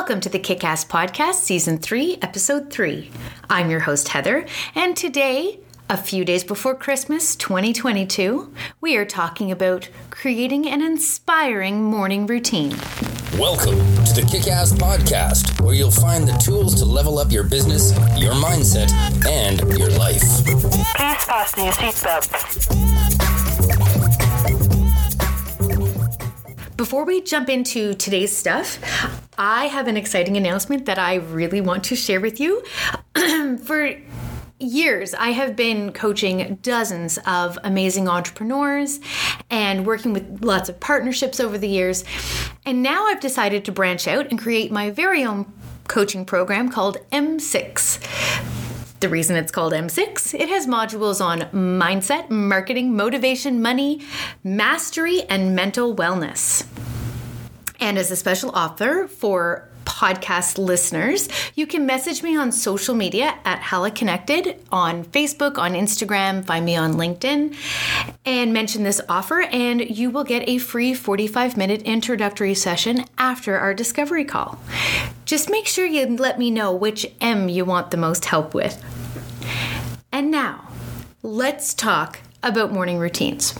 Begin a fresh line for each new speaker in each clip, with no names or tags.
Welcome to the Kick Ass Podcast, Season 3, Episode 3. I'm your host, Heather, and today, a few days before Christmas 2022, we are talking about creating an inspiring morning routine.
Welcome to the Kick Ass Podcast, where you'll find the tools to level up your business, your mindset, and your life.
Please fasten your seatbelt.
Before we jump into today's stuff, I have an exciting announcement that I really want to share with you. For years, I have been coaching dozens of amazing entrepreneurs and working with lots of partnerships over the years. And now I've decided to branch out and create my very own coaching program called M6. The reason it's called M6, it has modules on mindset, marketing, motivation, money, mastery, and mental wellness. And as a special author for podcast listeners, you can message me on social media at Hala Connected on Facebook, on Instagram, find me on LinkedIn, and mention this offer, and you will get a free 45 minute introductory session after our discovery call. Just make sure you let me know which M you want the most help with. And now, let's talk about morning routines.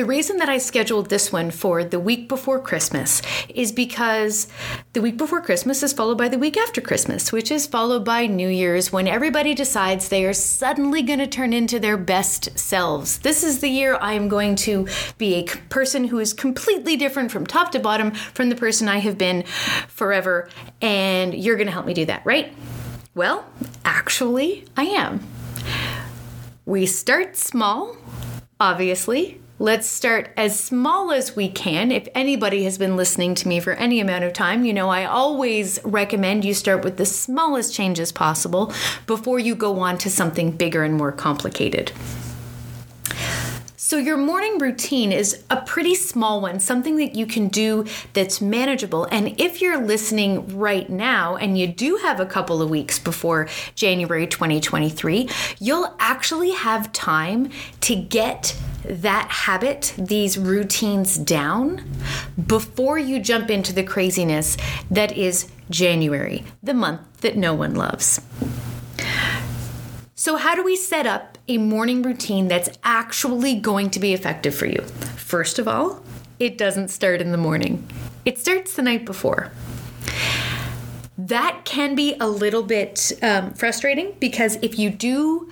The reason that I scheduled this one for the week before Christmas is because the week before Christmas is followed by the week after Christmas, which is followed by New Year's when everybody decides they are suddenly going to turn into their best selves. This is the year I am going to be a person who is completely different from top to bottom from the person I have been forever, and you're going to help me do that, right? Well, actually, I am. We start small, obviously. Let's start as small as we can. If anybody has been listening to me for any amount of time, you know I always recommend you start with the smallest changes possible before you go on to something bigger and more complicated. So, your morning routine is a pretty small one, something that you can do that's manageable. And if you're listening right now and you do have a couple of weeks before January 2023, you'll actually have time to get that habit, these routines down before you jump into the craziness that is January, the month that no one loves. So, how do we set up a morning routine that's actually going to be effective for you? First of all, it doesn't start in the morning, it starts the night before. That can be a little bit um, frustrating because if you do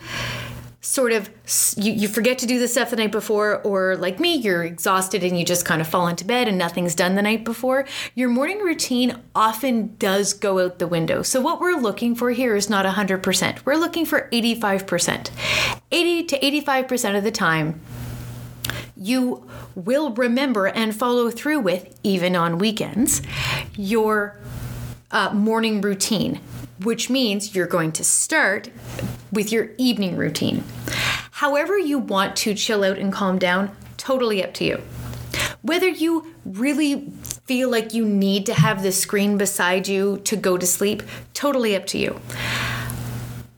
sort of you, you forget to do the stuff the night before or like me you're exhausted and you just kind of fall into bed and nothing's done the night before your morning routine often does go out the window. So what we're looking for here is not 100% we're looking for 85% 80 to 85% of the time you will remember and follow through with even on weekends your uh, morning routine which means you're going to start with your evening routine. However, you want to chill out and calm down, totally up to you. Whether you really feel like you need to have the screen beside you to go to sleep, totally up to you.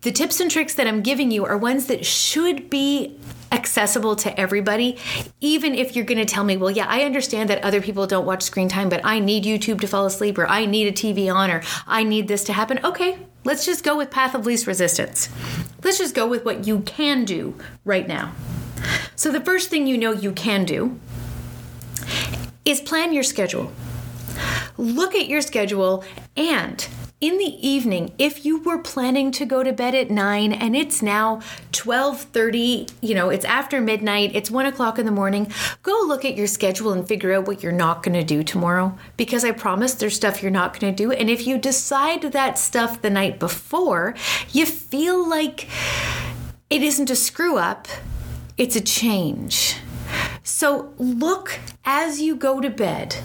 The tips and tricks that I'm giving you are ones that should be accessible to everybody, even if you're going to tell me, well, yeah, I understand that other people don't watch screen time, but I need YouTube to fall asleep, or I need a TV on, or I need this to happen. Okay, let's just go with path of least resistance. Let's just go with what you can do right now. So, the first thing you know you can do is plan your schedule. Look at your schedule and in the evening if you were planning to go to bed at 9 and it's now 12.30 you know it's after midnight it's 1 o'clock in the morning go look at your schedule and figure out what you're not going to do tomorrow. Because i promise there's stuff you're not going to do and if you decide that stuff the night before you feel like it isn't a screw up it's a change. So look as you go to bed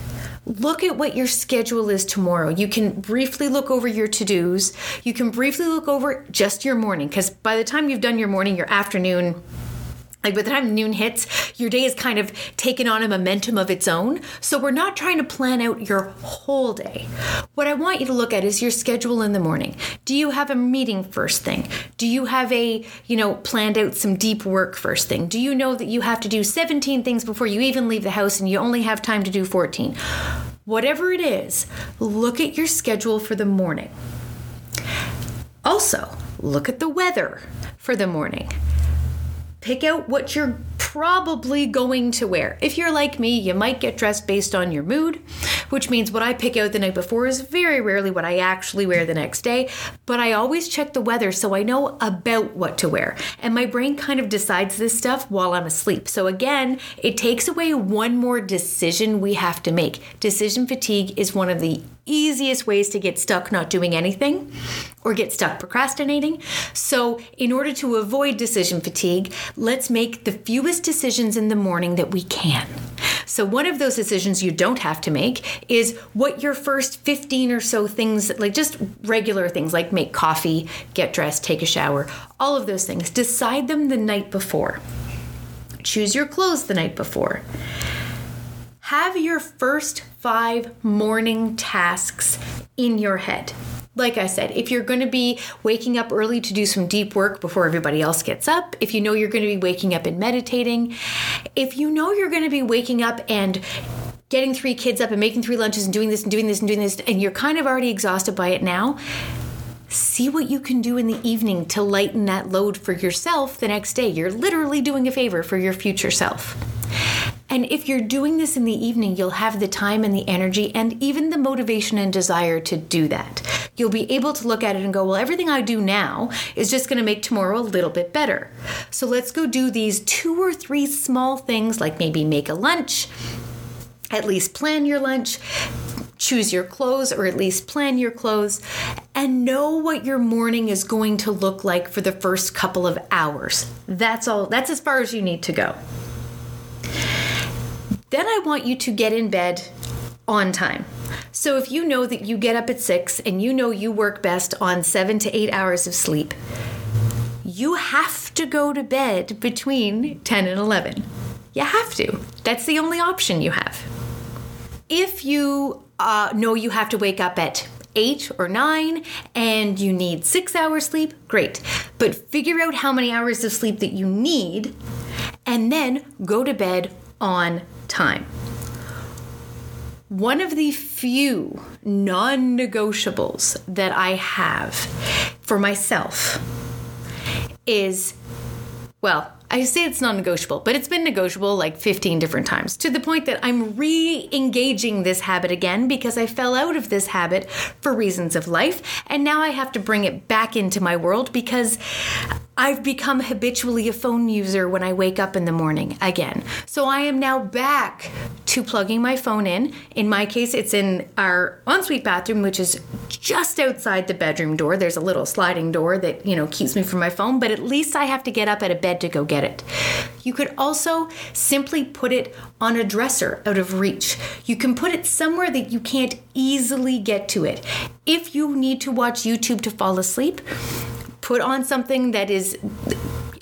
look at what your schedule is tomorrow. You can briefly look over your to dos. You can briefly look over just your morning because by the time you've done your morning, your afternoon, like by the time noon hits, your day is kind of taken on a momentum of its own. So we're not trying to plan out your whole day. What I want you to look at is your schedule in the morning. Do you have a meeting first thing? Do you have a, you know, planned out some deep work first thing? Do you know that you have to do 17 things before you even leave the house and you only have time to do 14? Whatever it is, look at your schedule for the morning. Also, look at the weather for the morning. Pick out what you're probably going to wear. If you're like me, you might get dressed based on your mood, which means what I pick out the night before is very rarely what I actually wear the next day, but I always check the weather so I know about what to wear. And my brain kind of decides this stuff while I'm asleep. So again, it takes away one more decision we have to make. Decision fatigue is one of the easiest ways to get stuck not doing anything or get stuck procrastinating. So, in order to avoid decision fatigue, let's make the fewest decisions in the morning that we can. So, one of those decisions you don't have to make is what your first 15 or so things, like just regular things like make coffee, get dressed, take a shower, all of those things, decide them the night before. Choose your clothes the night before have your first five morning tasks in your head. Like I said, if you're going to be waking up early to do some deep work before everybody else gets up, if you know you're going to be waking up and meditating, if you know you're going to be waking up and getting three kids up and making three lunches and doing this and doing this and doing this, and you're kind of already exhausted by it now, see what you can do in the evening to lighten that load for yourself the next day. You're literally doing a favor for your future self. And if you're doing this in the evening, you'll have the time and the energy and even the motivation and desire to do that. You'll be able to look at it and go, well, everything I do now is just going to make tomorrow a little bit better. So let's go do these two or three small things, like maybe make a lunch, at least plan your lunch, choose your clothes, or at least plan your clothes, and know what your morning is going to look like for the first couple of hours. That's all, that's as far as you need to go. Then I want you to get in bed on time. So if you know that you get up at six and you know you work best on seven to eight hours of sleep, you have to go to bed between 10 and 11. You have to. That's the only option you have. If you uh, know you have to wake up at eight or nine and you need six hours sleep, great. But figure out how many hours of sleep that you need and then go to bed on time. One of the few non negotiables that I have for myself is well, I say it's non negotiable, but it's been negotiable like 15 different times to the point that I'm re engaging this habit again because I fell out of this habit for reasons of life. And now I have to bring it back into my world because I've become habitually a phone user when I wake up in the morning again. So I am now back to plugging my phone in. In my case, it's in our ensuite bathroom, which is just outside the bedroom door. There's a little sliding door that, you know, keeps me from my phone, but at least I have to get up out of bed to go get it. You could also simply put it on a dresser out of reach. You can put it somewhere that you can't easily get to it. If you need to watch YouTube to fall asleep, put on something that is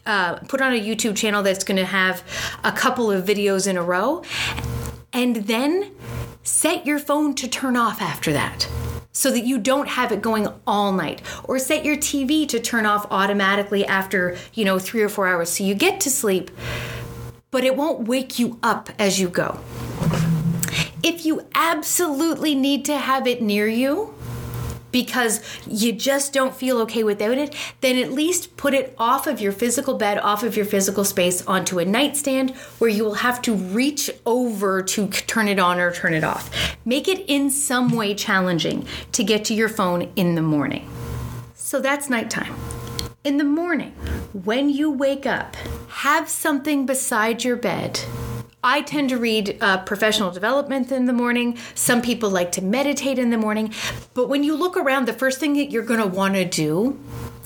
uh, put on a YouTube channel that's going to have a couple of videos in a row, and then set your phone to turn off after that so that you don't have it going all night or set your TV to turn off automatically after, you know, 3 or 4 hours so you get to sleep but it won't wake you up as you go. If you absolutely need to have it near you, because you just don't feel okay without it, then at least put it off of your physical bed, off of your physical space, onto a nightstand where you will have to reach over to turn it on or turn it off. Make it in some way challenging to get to your phone in the morning. So that's nighttime. In the morning, when you wake up, have something beside your bed I tend to read uh, professional development in the morning. Some people like to meditate in the morning. But when you look around, the first thing that you're going to want to do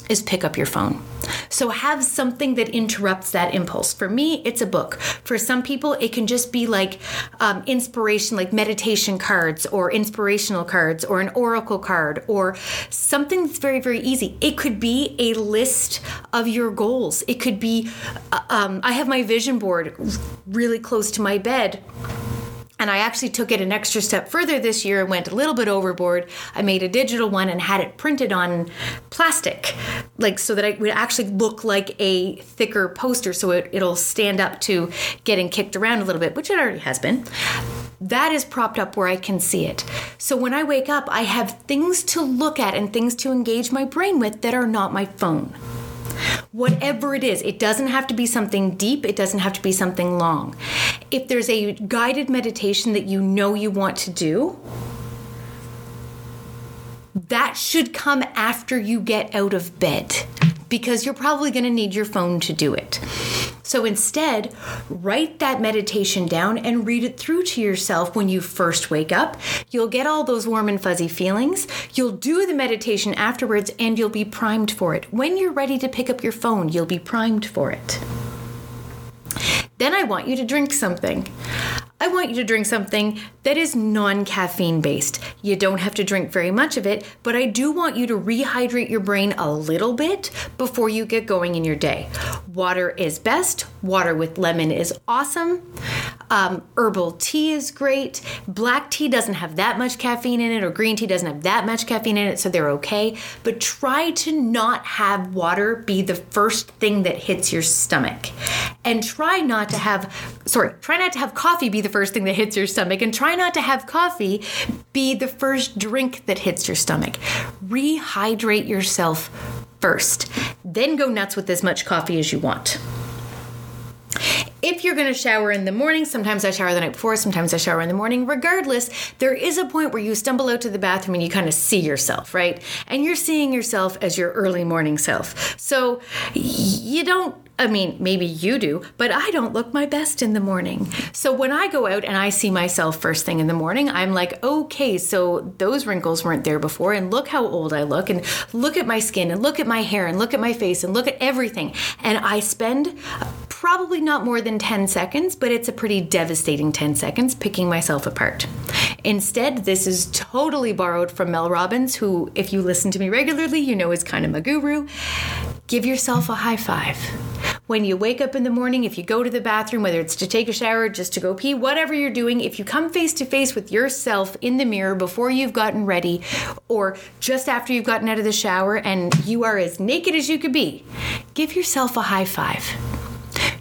is pick up your phone. So have something that interrupts that impulse. For me, it's a book. For some people, it can just be like um, inspiration, like meditation cards or inspirational cards or an oracle card or something that's very, very easy. It could be a list of your goals. It could be, uh, um, I have my vision board really close to my bed and I actually took it an extra step further this year and went a little bit overboard. I made a digital one and had it printed on plastic, like so that it would actually look like a thicker poster so it, it'll stand up to getting kicked around a little bit, which it already has been. that is propped up where I can see it. So when I wake up, I have things to look at and things to engage my brain with that are not my phone. Whatever it is, it doesn't have to be something deep, it doesn't have to be something long. If there's a guided meditation that you know you want to do, that should come after you get out of bed because you're probably going to need your phone to do it. So instead, write that meditation down and read it through to yourself when you first wake up. You'll get all those warm and fuzzy feelings. You'll do the meditation afterwards and you'll be primed for it. When you're ready to pick up your phone, you'll be primed for it. Then I want you to drink something. I want you to drink something that is non caffeine based. You don't have to drink very much of it, but I do want you to rehydrate your brain a little bit before you get going in your day. Water is best, water with lemon is awesome. Um, herbal tea is great. Black tea doesn't have that much caffeine in it, or green tea doesn't have that much caffeine in it, so they're okay. But try to not have water be the first thing that hits your stomach. And try not to have, sorry, try not to have coffee be the first thing that hits your stomach. And try not to have coffee be the first drink that hits your stomach. Rehydrate yourself first. Then go nuts with as much coffee as you want. If you're going to shower in the morning, sometimes I shower the night before, sometimes I shower in the morning. Regardless, there is a point where you stumble out to the bathroom and you kind of see yourself, right? And you're seeing yourself as your early morning self. So you don't I mean, maybe you do, but I don't look my best in the morning. So when I go out and I see myself first thing in the morning, I'm like, okay, so those wrinkles weren't there before, and look how old I look, and look at my skin, and look at my hair, and look at my face, and look at everything. And I spend probably not more than 10 seconds, but it's a pretty devastating 10 seconds picking myself apart. Instead, this is totally borrowed from Mel Robbins, who, if you listen to me regularly, you know is kind of my guru. Give yourself a high five. When you wake up in the morning, if you go to the bathroom, whether it's to take a shower, just to go pee, whatever you're doing, if you come face to face with yourself in the mirror before you've gotten ready or just after you've gotten out of the shower and you are as naked as you could be, give yourself a high five.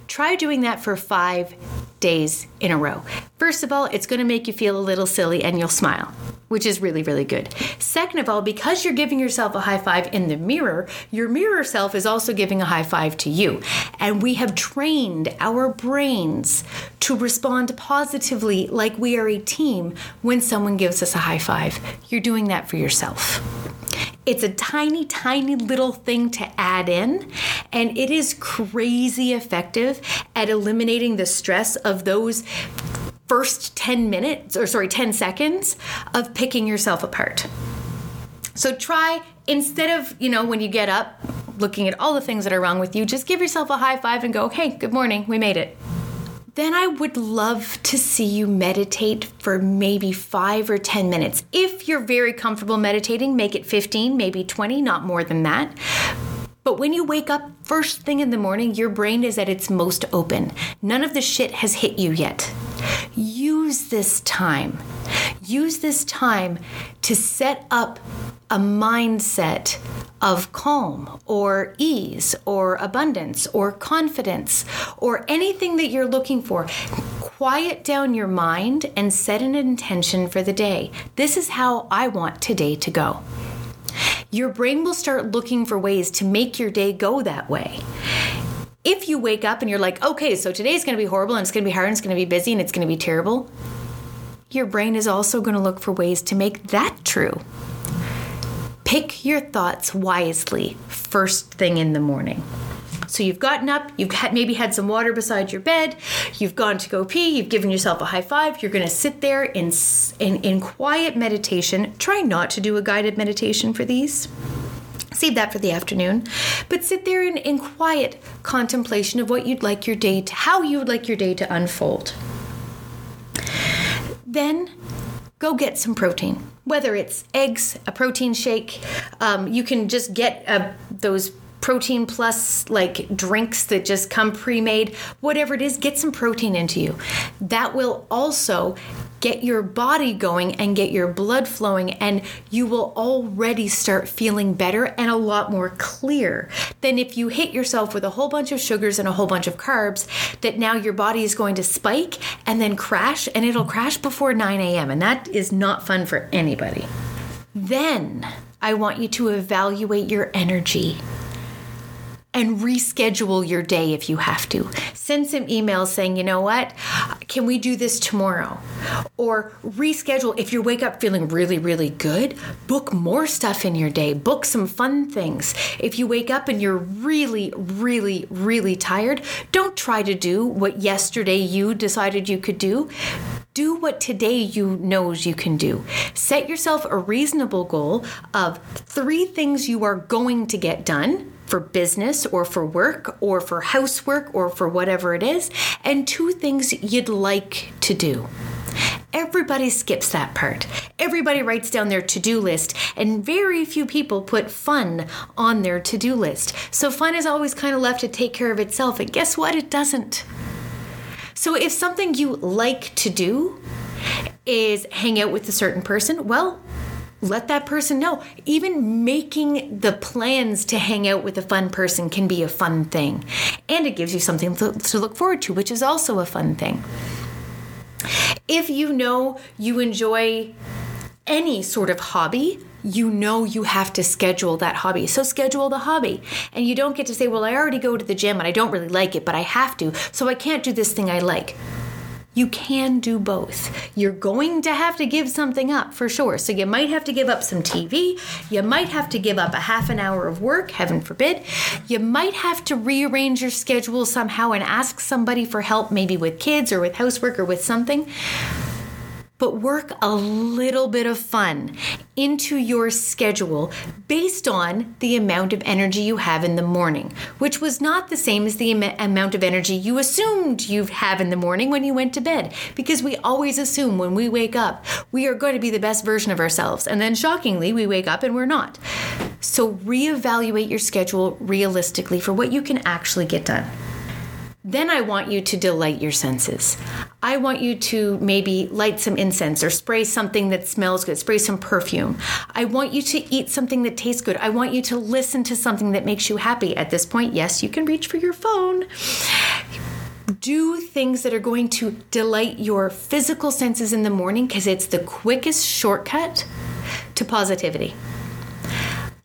Try doing that for five days in a row. First of all, it's going to make you feel a little silly and you'll smile, which is really, really good. Second of all, because you're giving yourself a high five in the mirror, your mirror self is also giving a high five to you. And we have trained our brains to respond positively like we are a team when someone gives us a high five. You're doing that for yourself. It's a tiny, tiny little thing to add in, and it is crazy effective at eliminating the stress of those first 10 minutes, or sorry, 10 seconds of picking yourself apart. So try, instead of, you know, when you get up, looking at all the things that are wrong with you, just give yourself a high five and go, hey, good morning, we made it then I would love to see you meditate for maybe five or 10 minutes. If you're very comfortable meditating, make it 15, maybe 20, not more than that. But when you wake up first thing in the morning, your brain is at its most open. None of the shit has hit you yet. Use this time. Use this time to set up a mindset of calm or ease or abundance or confidence or anything that you're looking for. Quiet down your mind and set an intention for the day. This is how I want today to go. Your brain will start looking for ways to make your day go that way. If you wake up and you're like, okay, so today's gonna be horrible and it's gonna be hard and it's gonna be busy and it's gonna be terrible, your brain is also gonna look for ways to make that true. Pick your thoughts wisely first thing in the morning. So you've gotten up, you've had, maybe had some water beside your bed, you've gone to go pee, you've given yourself a high five. You're going to sit there in, in in quiet meditation. Try not to do a guided meditation for these. Save that for the afternoon, but sit there in, in quiet contemplation of what you'd like your day to, how you would like your day to unfold. Then go get some protein. Whether it's eggs, a protein shake, um, you can just get uh, those protein plus like drinks that just come pre made, whatever it is, get some protein into you. That will also get your body going and get your blood flowing, and you will already start feeling better and a lot more clear than if you hit yourself with a whole bunch of sugars and a whole bunch of carbs that now your body is going to spike and then crash, and it'll crash before 9 a.m. And that is not fun for anybody. Then I want you to evaluate your energy and reschedule your day if you have to. Send some emails saying, you know what, can we do this tomorrow? Or reschedule if you wake up feeling really, really good, book more stuff in your day, book some fun things. If you wake up and you're really, really, really tired, don't try to do what yesterday you decided you could do do what today you knows you can do. Set yourself a reasonable goal of three things you are going to get done for business or for work or for housework or for whatever it is, and two things you'd like to do. Everybody skips that part. Everybody writes down their to do list, and very few people put fun on their to do list. So, fun is always kind of left to take care of itself, and guess what? It doesn't. So, if something you like to do is hang out with a certain person, well, let that person know. Even making the plans to hang out with a fun person can be a fun thing. And it gives you something to look forward to, which is also a fun thing. If you know you enjoy any sort of hobby, you know you have to schedule that hobby. So schedule the hobby. And you don't get to say, well, I already go to the gym and I don't really like it, but I have to. So I can't do this thing I like you can do both. You're going to have to give something up for sure. So you might have to give up some TV. You might have to give up a half an hour of work, heaven forbid. You might have to rearrange your schedule somehow and ask somebody for help, maybe with kids or with housework or with something but work a little bit of fun into your schedule based on the amount of energy you have in the morning, which was not the same as the am- amount of energy you assumed you have in the morning when you went to bed. Because we always assume when we wake up, we are going to be the best version of ourselves. And then shockingly, we wake up and we're not. So reevaluate your schedule realistically for what you can actually get done. Then I want you to delight your senses. I want you to maybe light some incense or spray something that smells good, spray some perfume. I want you to eat something that tastes good. I want you to listen to something that makes you happy. At this point, yes, you can reach for your phone. Do things that are going to delight your physical senses in the morning because it's the quickest shortcut to positivity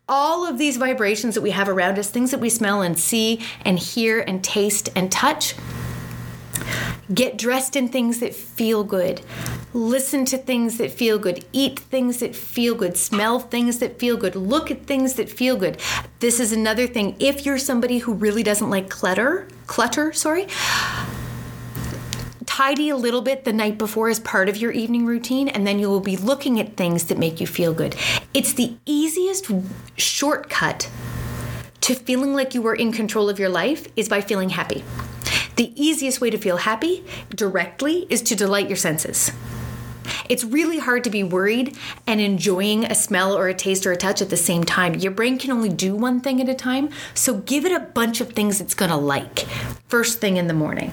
all of these vibrations that we have around us, things that we smell and see and hear and taste and touch, get dressed in things that feel good. Listen to things that feel good. Eat things that feel good. Smell things that feel good. Look at things that feel good. This is another thing. If you're somebody who really doesn't like clutter, clutter, sorry, tidy a little bit the night before as part of your evening routine, and then you will be looking at things that make you feel good. It's the easiest shortcut to feeling like you are in control of your life is by feeling happy. The easiest way to feel happy directly is to delight your senses. It's really hard to be worried and enjoying a smell or a taste or a touch at the same time. Your brain can only do one thing at a time, so give it a bunch of things it's gonna like first thing in the morning.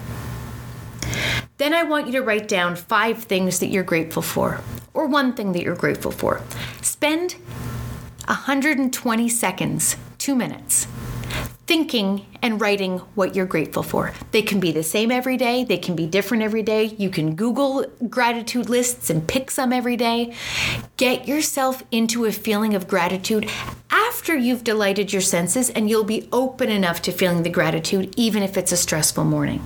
Then I want you to write down five things that you're grateful for, or one thing that you're grateful for. Spend 120 seconds, two minutes, thinking and writing what you're grateful for. They can be the same every day, they can be different every day. You can Google gratitude lists and pick some every day. Get yourself into a feeling of gratitude after you've delighted your senses, and you'll be open enough to feeling the gratitude, even if it's a stressful morning.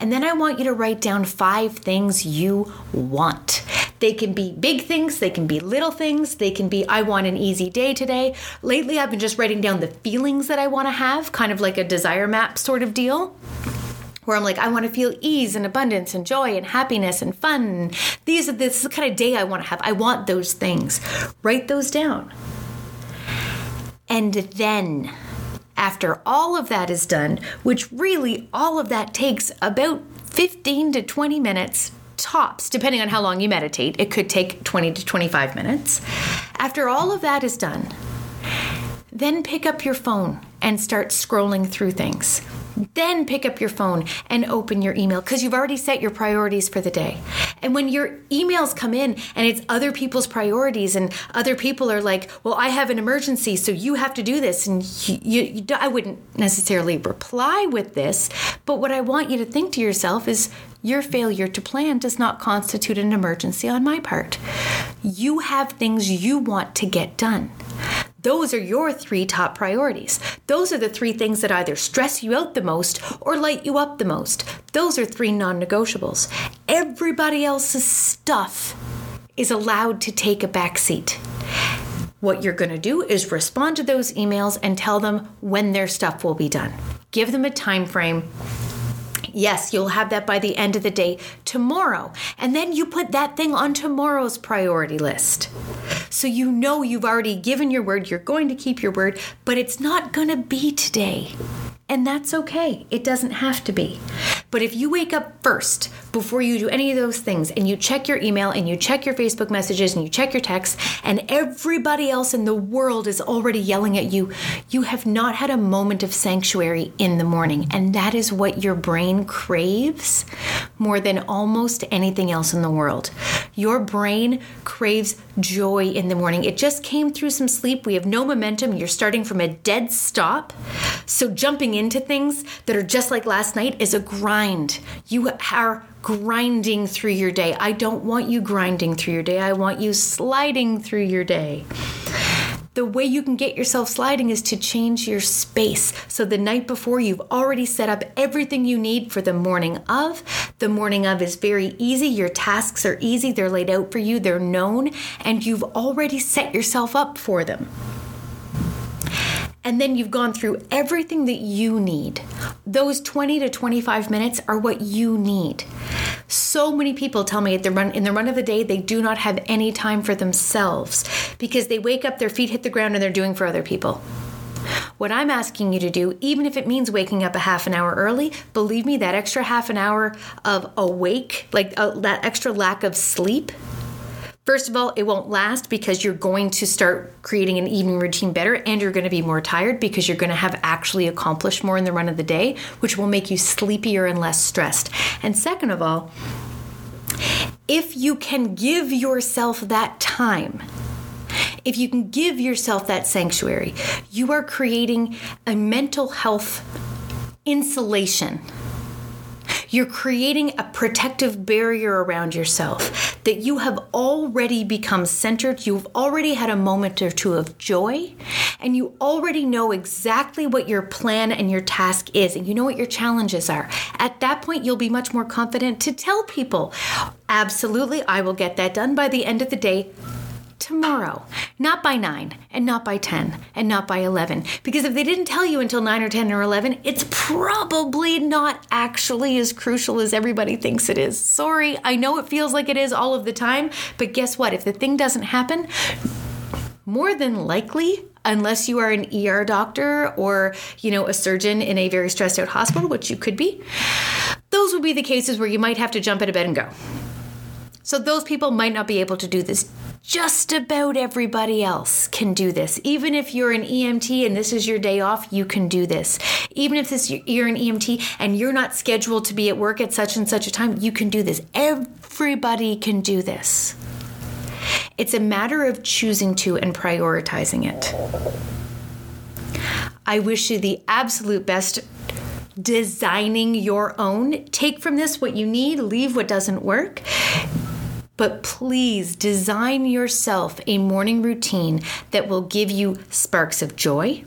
And then I want you to write down five things you want. They can be big things, they can be little things, they can be, I want an easy day today. Lately, I've been just writing down the feelings that I want to have, kind of like a desire map sort of deal where I'm like, I want to feel ease and abundance and joy and happiness and fun. These are this is the kind of day I want to have. I want those things. Write those down. And then after all of that is done, which really all of that takes about 15 to 20 minutes tops, depending on how long you meditate, it could take 20 to 25 minutes. After all of that is done, then pick up your phone and start scrolling through things. Then pick up your phone and open your email because you've already set your priorities for the day. And when your emails come in and it's other people's priorities, and other people are like, Well, I have an emergency, so you have to do this. And you, you, I wouldn't necessarily reply with this, but what I want you to think to yourself is, your failure to plan does not constitute an emergency on my part. You have things you want to get done. Those are your three top priorities. Those are the three things that either stress you out the most or light you up the most. Those are three non negotiables. Everybody else's stuff is allowed to take a back seat. What you're going to do is respond to those emails and tell them when their stuff will be done. Give them a time frame Yes, you'll have that by the end of the day tomorrow. And then you put that thing on tomorrow's priority list. So you know you've already given your word, you're going to keep your word, but it's not going to be today. And that's okay. It doesn't have to be. But if you wake up first before you do any of those things and you check your email and you check your Facebook messages and you check your texts and everybody else in the world is already yelling at you, you have not had a moment of sanctuary in the morning. And that is what your brain craves more than almost anything else in the world. Your brain craves joy in the morning. It just came through some sleep. We have no momentum. You're starting from a dead stop. So jumping into things that are just like last night is a grind. You are grinding through your day. I don't want you grinding through your day. I want you sliding through your day. The way you can get yourself sliding is to change your space. So the night before, you've already set up everything you need for the morning of. The morning of is very easy. Your tasks are easy, they're laid out for you, they're known, and you've already set yourself up for them. And then you've gone through everything that you need. Those 20 to 25 minutes are what you need. So many people tell me at the run in the run of the day they do not have any time for themselves because they wake up, their feet hit the ground, and they're doing for other people. What I'm asking you to do, even if it means waking up a half an hour early, believe me, that extra half an hour of awake, like uh, that extra lack of sleep, First of all, it won't last because you're going to start creating an evening routine better and you're going to be more tired because you're going to have actually accomplished more in the run of the day, which will make you sleepier and less stressed. And second of all, if you can give yourself that time, if you can give yourself that sanctuary, you are creating a mental health insulation you're creating a protective barrier around yourself that you have already become centered. You've already had a moment or two of joy, and you already know exactly what your plan and your task is, and you know what your challenges are. At that point, you'll be much more confident to tell people, absolutely, I will get that done by the end of the day tomorrow, not by 9 and not by 10 and not by 11. Because if they didn't tell you until 9 or 10 or 11, it's probably not actually as crucial as everybody thinks it is. Sorry, I know it feels like it is all of the time, but guess what? If the thing doesn't happen, more than likely, unless you are an ER doctor or, you know, a surgeon in a very stressed out hospital, which you could be, those would be the cases where you might have to jump out of bed and go. So those people might not be able to do this just about everybody else can do this. Even if you're an EMT and this is your day off, you can do this. Even if this you're an EMT and you're not scheduled to be at work at such and such a time, you can do this. Everybody can do this. It's a matter of choosing to and prioritizing it. I wish you the absolute best designing your own. Take from this what you need, leave what doesn't work. But please design yourself a morning routine that will give you sparks of joy,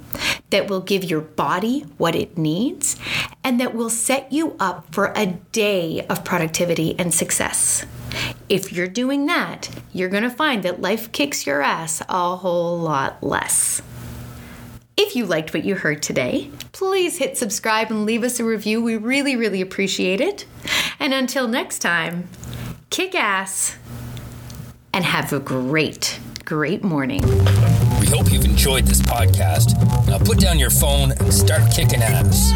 that will give your body what it needs, and that will set you up for a day of productivity and success. If you're doing that, you're going to find that life kicks your ass a whole lot less. If you liked what you heard today, please hit subscribe and leave us a review. We really, really appreciate it. And until next time, kick ass and have a great, great morning.
We hope you've enjoyed this podcast. Now put down your phone and start kicking ass.